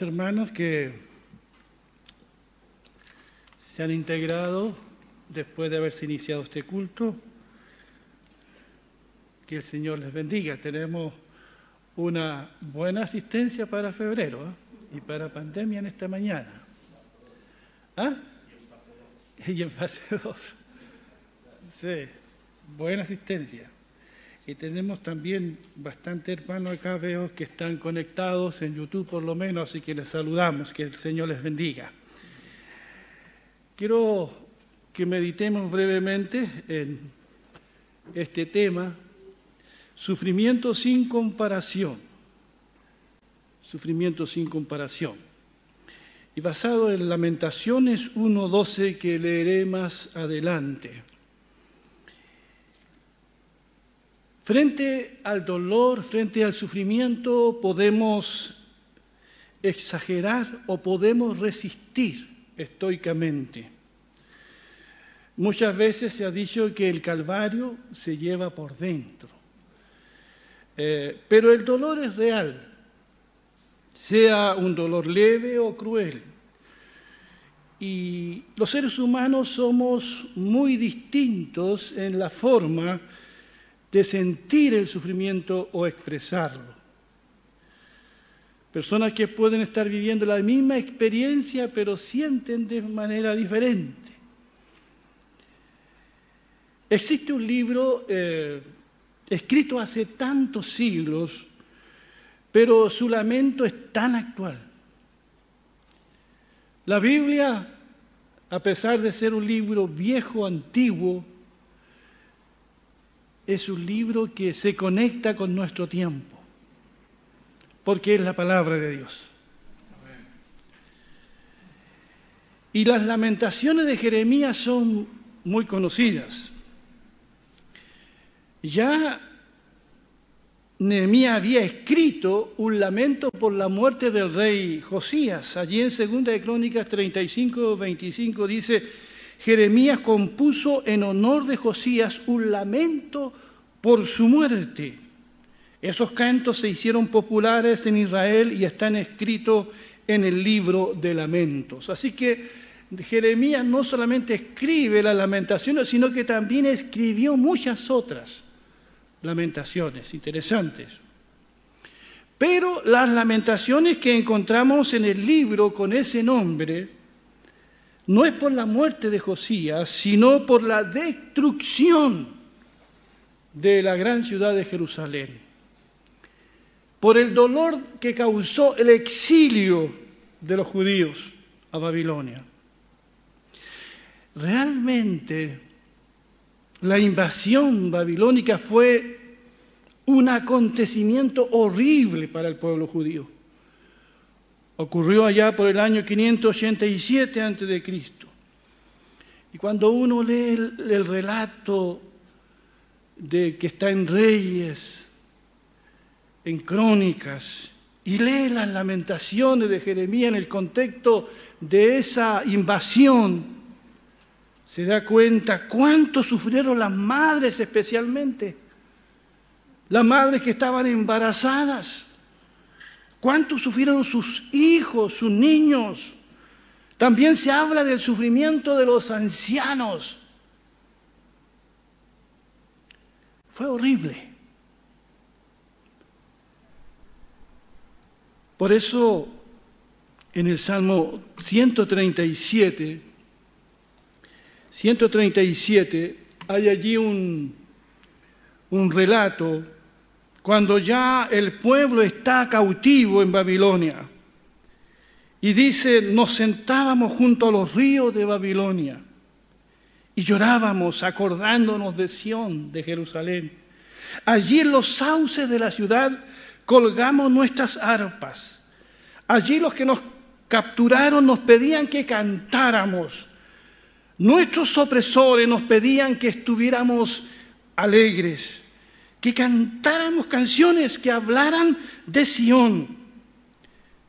hermanos que se han integrado después de haberse iniciado este culto. Que el Señor les bendiga. Tenemos una buena asistencia para febrero ¿eh? y para pandemia en esta mañana. ¿Ah? Y en fase 2. Sí, buena asistencia. Y tenemos también bastante hermanos acá, veo que están conectados en YouTube por lo menos, así que les saludamos, que el Señor les bendiga. Quiero que meditemos brevemente en este tema, sufrimiento sin comparación. Sufrimiento sin comparación. Y basado en Lamentaciones 1.12 que leeré más adelante. Frente al dolor, frente al sufrimiento, podemos exagerar o podemos resistir estoicamente. Muchas veces se ha dicho que el Calvario se lleva por dentro, eh, pero el dolor es real, sea un dolor leve o cruel. Y los seres humanos somos muy distintos en la forma de sentir el sufrimiento o expresarlo. Personas que pueden estar viviendo la misma experiencia pero sienten de manera diferente. Existe un libro eh, escrito hace tantos siglos, pero su lamento es tan actual. La Biblia, a pesar de ser un libro viejo, antiguo, es un libro que se conecta con nuestro tiempo, porque es la palabra de Dios. Y las lamentaciones de Jeremías son muy conocidas. Ya Nehemías había escrito un lamento por la muerte del rey Josías. Allí en 2 de Crónicas 35, 25 dice, Jeremías compuso en honor de Josías un lamento por su muerte. Esos cantos se hicieron populares en Israel y están escritos en el libro de lamentos. Así que Jeremías no solamente escribe las lamentaciones, sino que también escribió muchas otras lamentaciones interesantes. Pero las lamentaciones que encontramos en el libro con ese nombre, no es por la muerte de Josías, sino por la destrucción de la gran ciudad de Jerusalén, por el dolor que causó el exilio de los judíos a Babilonia. Realmente la invasión babilónica fue un acontecimiento horrible para el pueblo judío. Ocurrió allá por el año 587 a.C. Y cuando uno lee el, relato de que está en Reyes, en Crónicas, y lee las lamentaciones de Jeremías en el contexto de esa invasión, se da cuenta cuánto sufrieron las madres especialmente, las madres que estaban embarazadas ¿Cuánto sufrieron sus hijos, sus niños? También se habla del sufrimiento de los ancianos. Fue horrible. Por eso en el Salmo 137, 137, hay allí un, un relato cuando ya el pueblo está cautivo en Babilonia. Y dice, nos sentábamos junto a los ríos de Babilonia y llorábamos acordándonos de Sión, de Jerusalén. Allí en los sauces de la ciudad colgamos nuestras arpas. Allí los que nos capturaron nos pedían que cantáramos. Nuestros opresores nos pedían que estuviéramos alegres que cantáramos canciones que hablaran de Sión.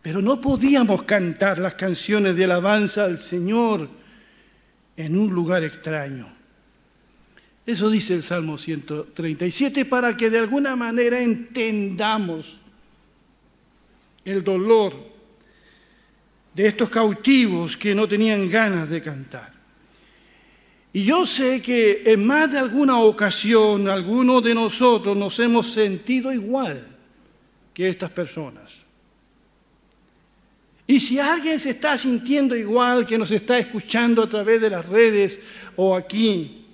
Pero no podíamos cantar las canciones de alabanza al Señor en un lugar extraño. Eso dice el Salmo 137 para que de alguna manera entendamos el dolor de estos cautivos que no tenían ganas de cantar. Y yo sé que en más de alguna ocasión algunos de nosotros nos hemos sentido igual que estas personas. Y si alguien se está sintiendo igual que nos está escuchando a través de las redes o aquí,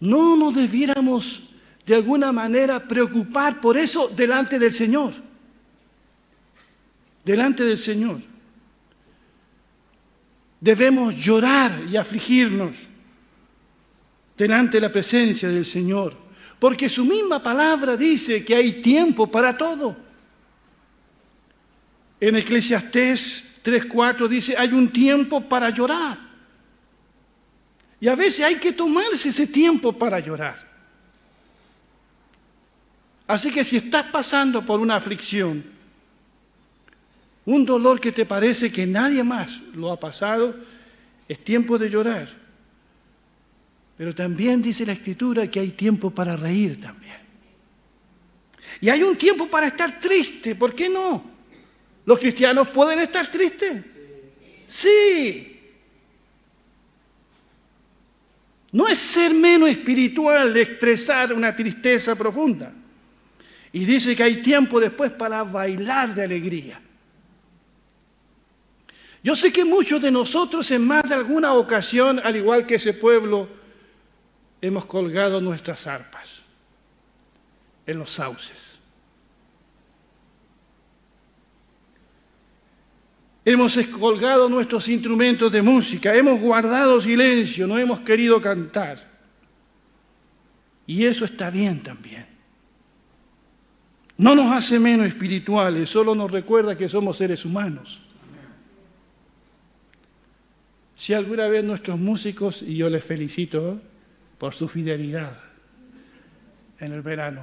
no nos debiéramos de alguna manera preocupar por eso delante del Señor. Delante del Señor. Debemos llorar y afligirnos delante de la presencia del Señor, porque su misma palabra dice que hay tiempo para todo. En Eclesiastés 3:4 dice, hay un tiempo para llorar. Y a veces hay que tomarse ese tiempo para llorar. Así que si estás pasando por una aflicción, un dolor que te parece que nadie más lo ha pasado, es tiempo de llorar. Pero también dice la Escritura que hay tiempo para reír también. Y hay un tiempo para estar triste, ¿por qué no? ¿Los cristianos pueden estar tristes? Sí. No es ser menos espiritual de expresar una tristeza profunda. Y dice que hay tiempo después para bailar de alegría. Yo sé que muchos de nosotros en más de alguna ocasión, al igual que ese pueblo, hemos colgado nuestras arpas en los sauces. Hemos colgado nuestros instrumentos de música, hemos guardado silencio, no hemos querido cantar. Y eso está bien también. No nos hace menos espirituales, solo nos recuerda que somos seres humanos. Si alguna vez nuestros músicos, y yo les felicito por su fidelidad en el verano,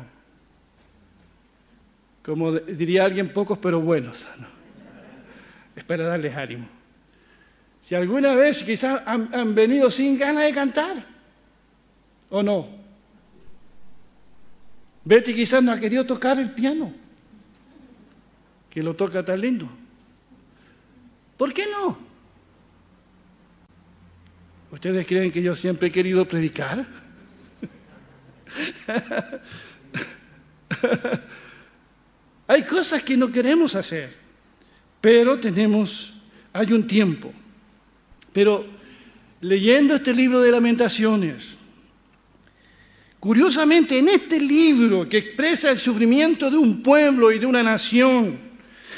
como diría alguien, pocos pero buenos, es para darles ánimo. Si alguna vez quizás han, han venido sin ganas de cantar, ¿o no? Betty quizás no ha querido tocar el piano, que lo toca tan lindo. ¿Por qué no? ¿Ustedes creen que yo siempre he querido predicar? hay cosas que no queremos hacer, pero tenemos, hay un tiempo. Pero leyendo este libro de lamentaciones, Curiosamente, en este libro que expresa el sufrimiento de un pueblo y de una nación,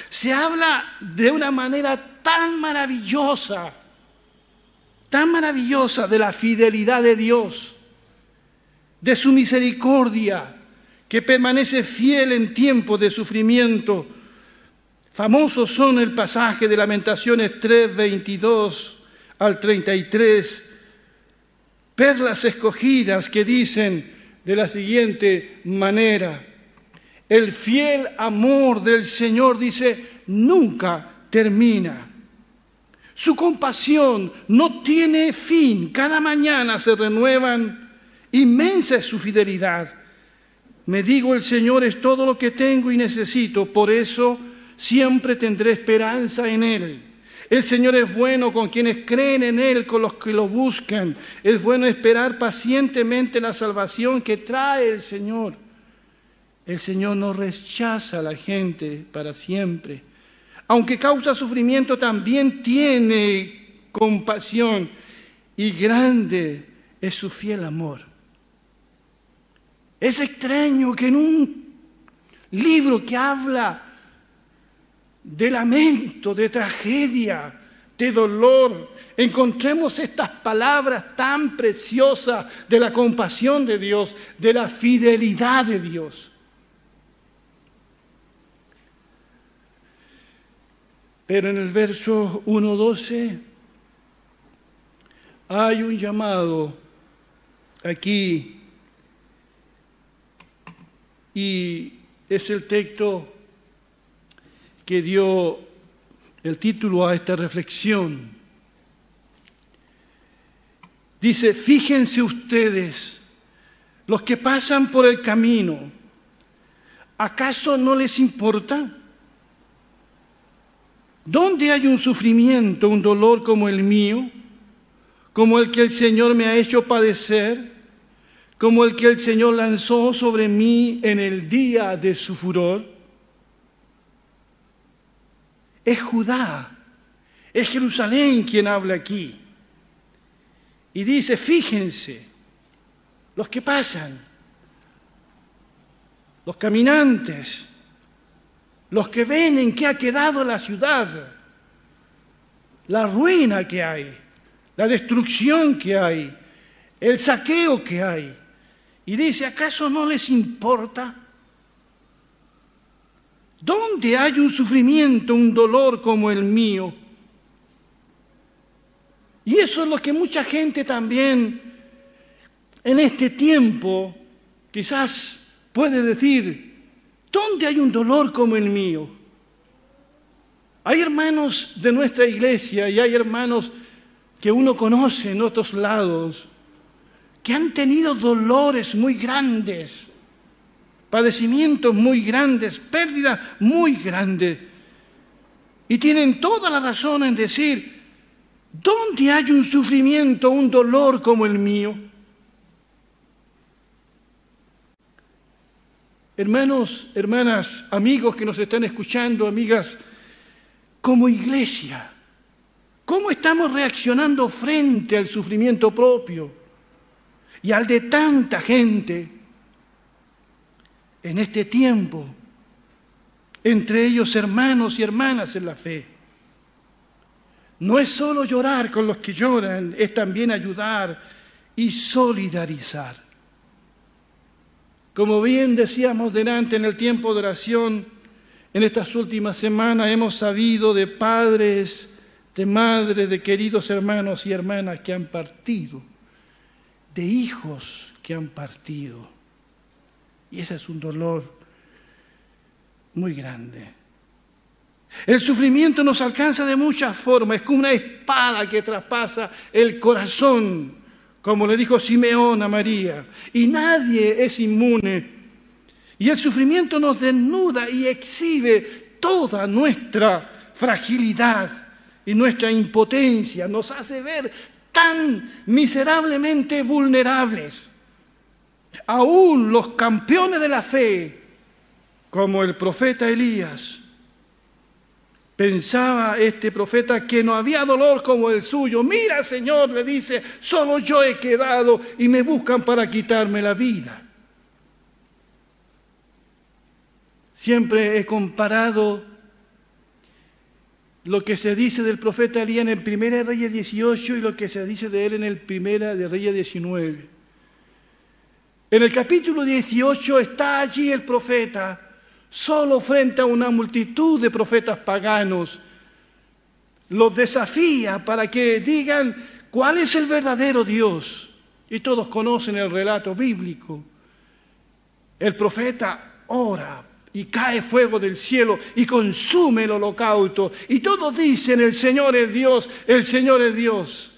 se habla de una manera tan maravillosa, tan maravillosa de la fidelidad de Dios, de su misericordia, que permanece fiel en tiempo de sufrimiento. Famosos son el pasaje de Lamentaciones 3, 22 al 33, perlas escogidas que dicen, de la siguiente manera. El fiel amor del Señor dice, nunca termina. Su compasión no tiene fin. Cada mañana se renuevan. Inmensa es su fidelidad. Me digo, el Señor es todo lo que tengo y necesito. Por eso siempre tendré esperanza en Él. El Señor es bueno con quienes creen en Él, con los que lo buscan. Es bueno esperar pacientemente la salvación que trae el Señor. El Señor no rechaza a la gente para siempre. Aunque causa sufrimiento, también tiene compasión y grande es su fiel amor. Es extraño que en un libro que habla de lamento, de tragedia, de dolor, encontremos estas palabras tan preciosas de la compasión de Dios, de la fidelidad de Dios. Pero en el verso 1.12 hay un llamado aquí y es el texto que dio el título a esta reflexión. Dice, fíjense ustedes, los que pasan por el camino, ¿acaso no les importa? ¿Dónde hay un sufrimiento, un dolor como el mío, como el que el Señor me ha hecho padecer, como el que el Señor lanzó sobre mí en el día de su furor? Es Judá, es Jerusalén quien habla aquí. Y dice, fíjense, los que pasan, los caminantes, los que ven en qué ha quedado la ciudad, la ruina que hay, la destrucción que hay, el saqueo que hay. Y dice, ¿acaso no les importa? ¿Dónde hay un sufrimiento, un dolor como el mío? Y eso es lo que mucha gente también en este tiempo quizás puede decir, ¿dónde hay un dolor como el mío? Hay hermanos de nuestra iglesia y hay hermanos que uno conoce en otros lados que han tenido dolores muy grandes, padecimientos muy grandes, pérdidas muy grandes. Y tienen toda la razón en decir, ¿dónde hay un sufrimiento, un dolor como el mío? Hermanos, hermanas, amigos que nos están escuchando, amigas, como iglesia, ¿cómo estamos reaccionando frente al sufrimiento propio y al de tanta gente en este tiempo, entre ellos hermanos y hermanas en la fe? No es solo llorar con los que lloran, es también ayudar y solidarizar. Como bien decíamos delante en el tiempo de oración, en estas últimas semanas hemos sabido de padres, de madres, de queridos hermanos y hermanas que han partido, de hijos que han partido. Y ese es un dolor muy grande. El sufrimiento nos alcanza de muchas formas, es como una espada que traspasa el corazón como le dijo Simeón a María, y nadie es inmune. Y el sufrimiento nos desnuda y exhibe toda nuestra fragilidad y nuestra impotencia, nos hace ver tan miserablemente vulnerables. Aún los campeones de la fe, como el profeta Elías, Pensaba este profeta que no había dolor como el suyo. Mira, Señor, le dice, solo yo he quedado y me buscan para quitarme la vida. Siempre he comparado lo que se dice del profeta Elías en el Primera Reyes 18 y lo que se dice de él en el Primera de Reyes 19. En el capítulo 18 está allí el profeta solo frente a una multitud de profetas paganos. Los desafía para que digan cuál es el verdadero Dios. Y todos conocen el relato bíblico. El profeta ora y cae fuego del cielo y consume el holocausto. Y todos dicen, el Señor es Dios, el Señor es Dios.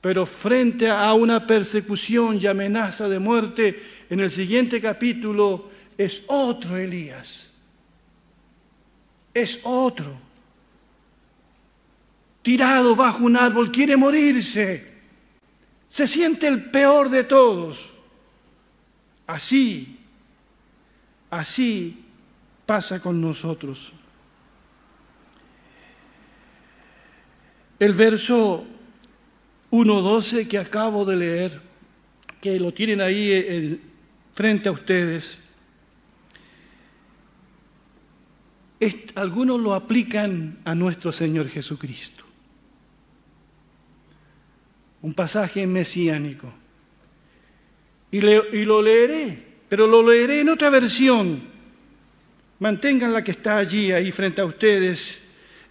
Pero frente a una persecución y amenaza de muerte, en el siguiente capítulo es otro Elías. Es otro. Tirado bajo un árbol, quiere morirse. Se siente el peor de todos. Así, así pasa con nosotros. El verso 1.12 que acabo de leer, que lo tienen ahí frente a ustedes, algunos lo aplican a nuestro Señor Jesucristo. Un pasaje mesiánico. Y, lo leeré, pero lo leeré en otra versión. Mantengan la que está allí, ahí frente a ustedes.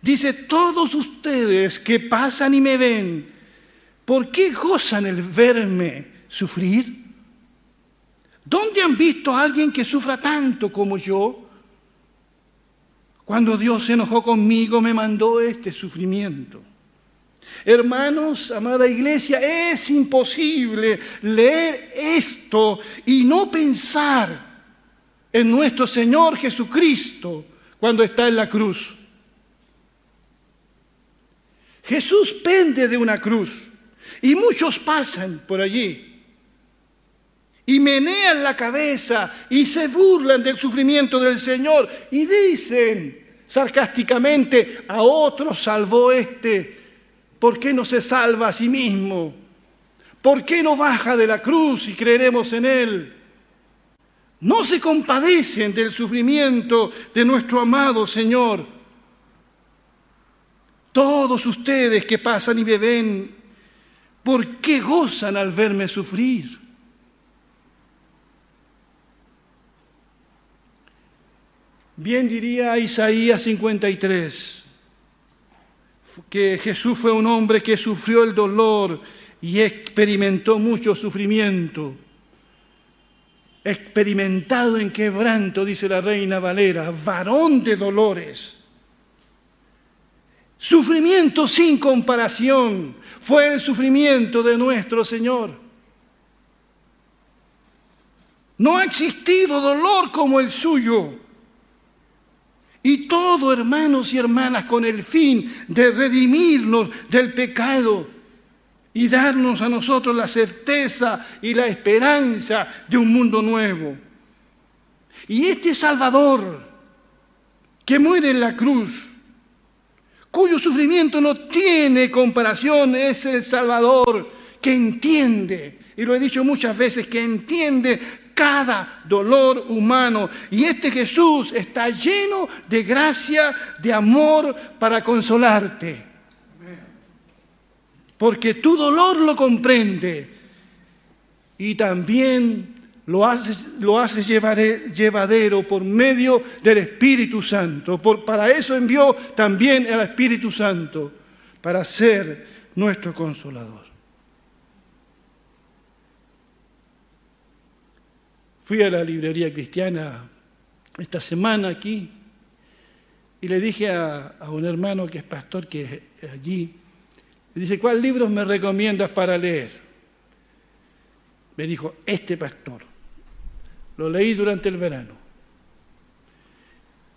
Dice, todos ustedes que pasan y me ven, ¿por qué gozan el verme sufrir? ¿Dónde han visto a alguien que sufra tanto como yo? Cuando Dios se enojó conmigo, me mandó este sufrimiento. Hermanos, amada iglesia, es imposible leer esto y no pensar en nuestro Señor Jesucristo cuando está en la cruz. Jesús pende de una cruz y muchos pasan por allí y menean la cabeza y se burlan del sufrimiento del Señor y dicen sarcásticamente, a otros salvó este, ¿por qué no se salva a sí mismo? ¿Por qué no baja de la cruz y creeremos en Él? No se compadecen del sufrimiento de nuestro amado Señor. Todos ustedes que pasan y me ven, ¿por qué gozan al verme sufrir? Bien diría Isaías 53, que Jesús fue un hombre que sufrió el dolor y experimentó mucho sufrimiento. Experimentado en quebranto, dice la reina Valera, varón de dolores. Sufrimiento sin comparación fue el sufrimiento de nuestro Señor. No ha existido dolor como el suyo. Y todo, hermanos y hermanas, con el fin de redimirnos del pecado y darnos a nosotros la certeza y la esperanza de un mundo nuevo. Y este Salvador que muere en la cruz, cuyo sufrimiento no tiene comparación, es el Salvador que entiende, y lo he dicho muchas veces, que entiende cada dolor humano. Y este Jesús está lleno de gracia, de amor para consolarte. Porque tu dolor lo comprende y también lo hace, lo llevadero por medio del Espíritu Santo. Por, para eso envió también el Espíritu Santo, para ser nuestro consolador. Fui a la librería cristiana esta semana aquí y le dije a, un hermano que es pastor que es allí, le dice, ¿cuál libros me recomiendas para leer? Me dijo, este pastor. Lo leí durante el verano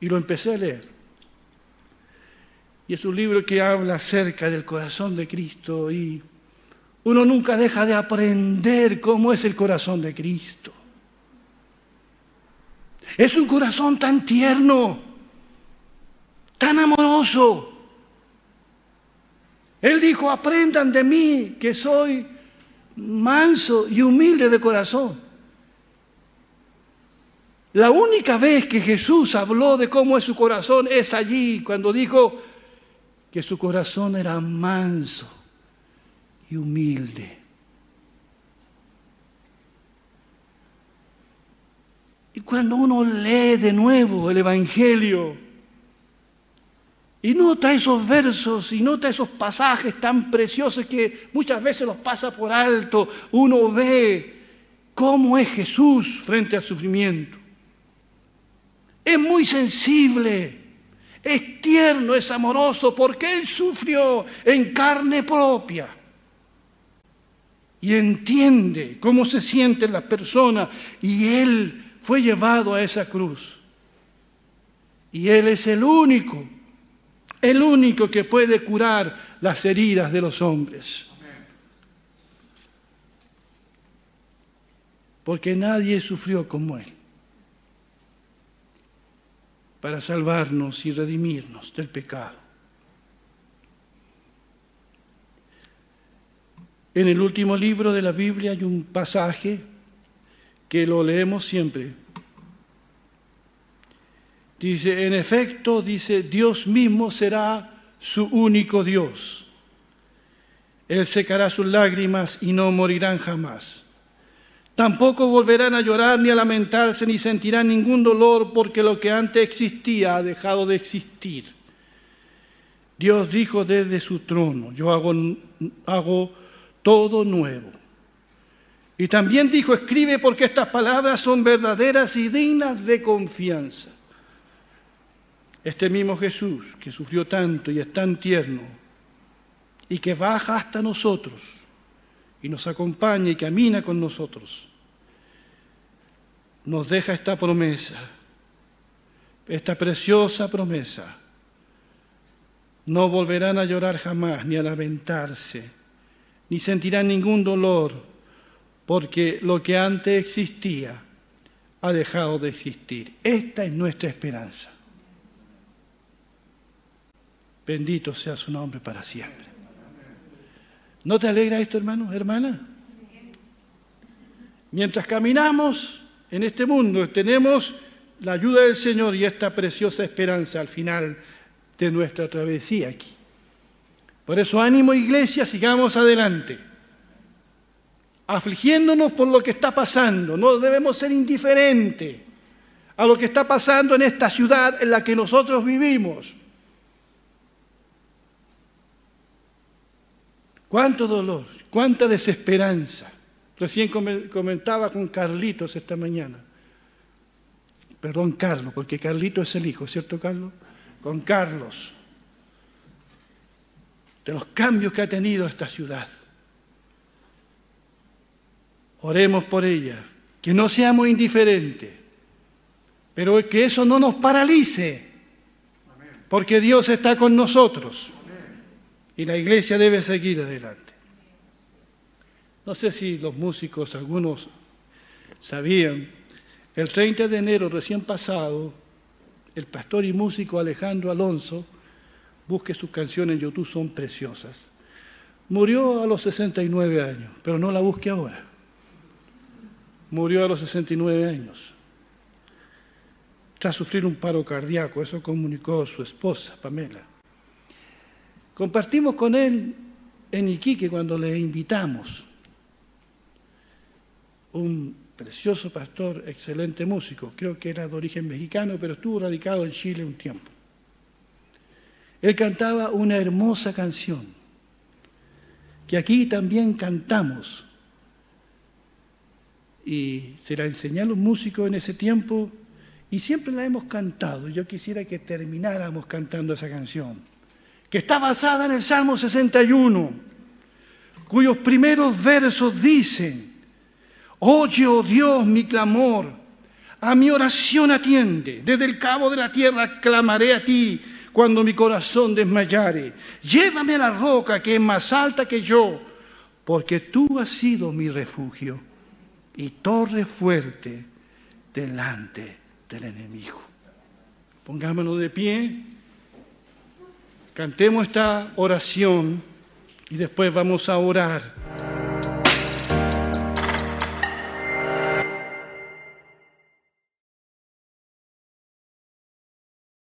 y lo empecé a leer. Y es un libro que habla acerca del corazón de Cristo y uno nunca deja de aprender cómo es el corazón de Cristo. Es un corazón tan tierno, tan amoroso. Él dijo, aprendan de mí que soy manso y humilde de corazón. La única vez que Jesús habló de cómo es su corazón es allí, cuando dijo que su corazón era manso y humilde. Y cuando uno lee de nuevo el Evangelio y nota esos versos y nota esos pasajes tan preciosos que muchas veces los pasa por alto, uno ve cómo es Jesús frente al sufrimiento. Es muy sensible, es tierno, es amoroso, porque Él sufrió en carne propia y entiende cómo se sienten las personas y Él fue llevado a esa cruz. Y Él es el único, el único que puede curar las heridas de los hombres. Porque nadie sufrió como Él para salvarnos y redimirnos del pecado. En el último libro de la Biblia hay un pasaje que lo leemos siempre. Dice, en efecto, dice, Dios mismo será su único Dios. Él secará sus lágrimas y no morirán jamás. Tampoco volverán a llorar ni a lamentarse ni sentirán ningún dolor porque lo que antes existía ha dejado de existir. Dios dijo desde su trono, yo hago, hago todo nuevo. Y también dijo, escribe porque estas palabras son verdaderas y dignas de confianza. Este mismo Jesús que sufrió tanto y es tan tierno y que baja hasta nosotros y nos acompaña y camina con nosotros, nos deja esta promesa, esta preciosa promesa No volverán a llorar jamás ni a lamentarse, ni sentirán ningún dolor, porque lo que antes existía ha dejado de existir. Esta es nuestra esperanza. Bendito sea su nombre para siempre. ¿No te alegra esto, hermano, hermana? Mientras caminamos en este mundo, tenemos la ayuda del Señor y esta preciosa esperanza al final de nuestra travesía aquí. Por eso ánimo iglesia, sigamos adelante, afligiéndonos por lo que está pasando. No debemos ser indiferentes a lo que está pasando en esta ciudad en la que nosotros vivimos. Cuánto dolor, cuánta desesperanza. Recién comentaba con Carlitos esta mañana. Perdón, Carlos, porque Carlito es el hijo, ¿cierto, Carlos? Con Carlos. De los cambios que ha tenido esta ciudad. Oremos por ella, que no seamos indiferentes, pero que eso no nos paralice, porque Dios está con nosotros y la iglesia debe seguir adelante. No sé si los músicos, algunos sabían, el 30 de enero recién pasado, el pastor y músico Alejandro Alonso, busque sus canciones en YouTube, son preciosas. Murió a los 69 años, pero no la busque ahora. Murió a los 69 años. Tras sufrir un paro cardíaco, eso comunicó su esposa, Pamela. Compartimos con él en Iquique cuando le invitamos. Un precioso pastor, excelente músico, creo que era de origen mexicano, pero estuvo radicado en Chile un tiempo. Él cantaba una hermosa canción, que aquí también cantamos. Y se la enseñé a los músicos en ese tiempo y siempre la hemos cantado. Yo quisiera que termináramos cantando esa canción que está basada en el Salmo 61, cuyos primeros versos dicen, Oye, oh Dios, mi clamor, a mi oración atiende, desde el cabo de la tierra clamaré a ti cuando mi corazón desmayare. Llévame a la roca que es más alta que yo, porque tú has sido mi refugio y torre fuerte delante del enemigo. Pongámonos de pie. Cantemos esta oración y después vamos a orar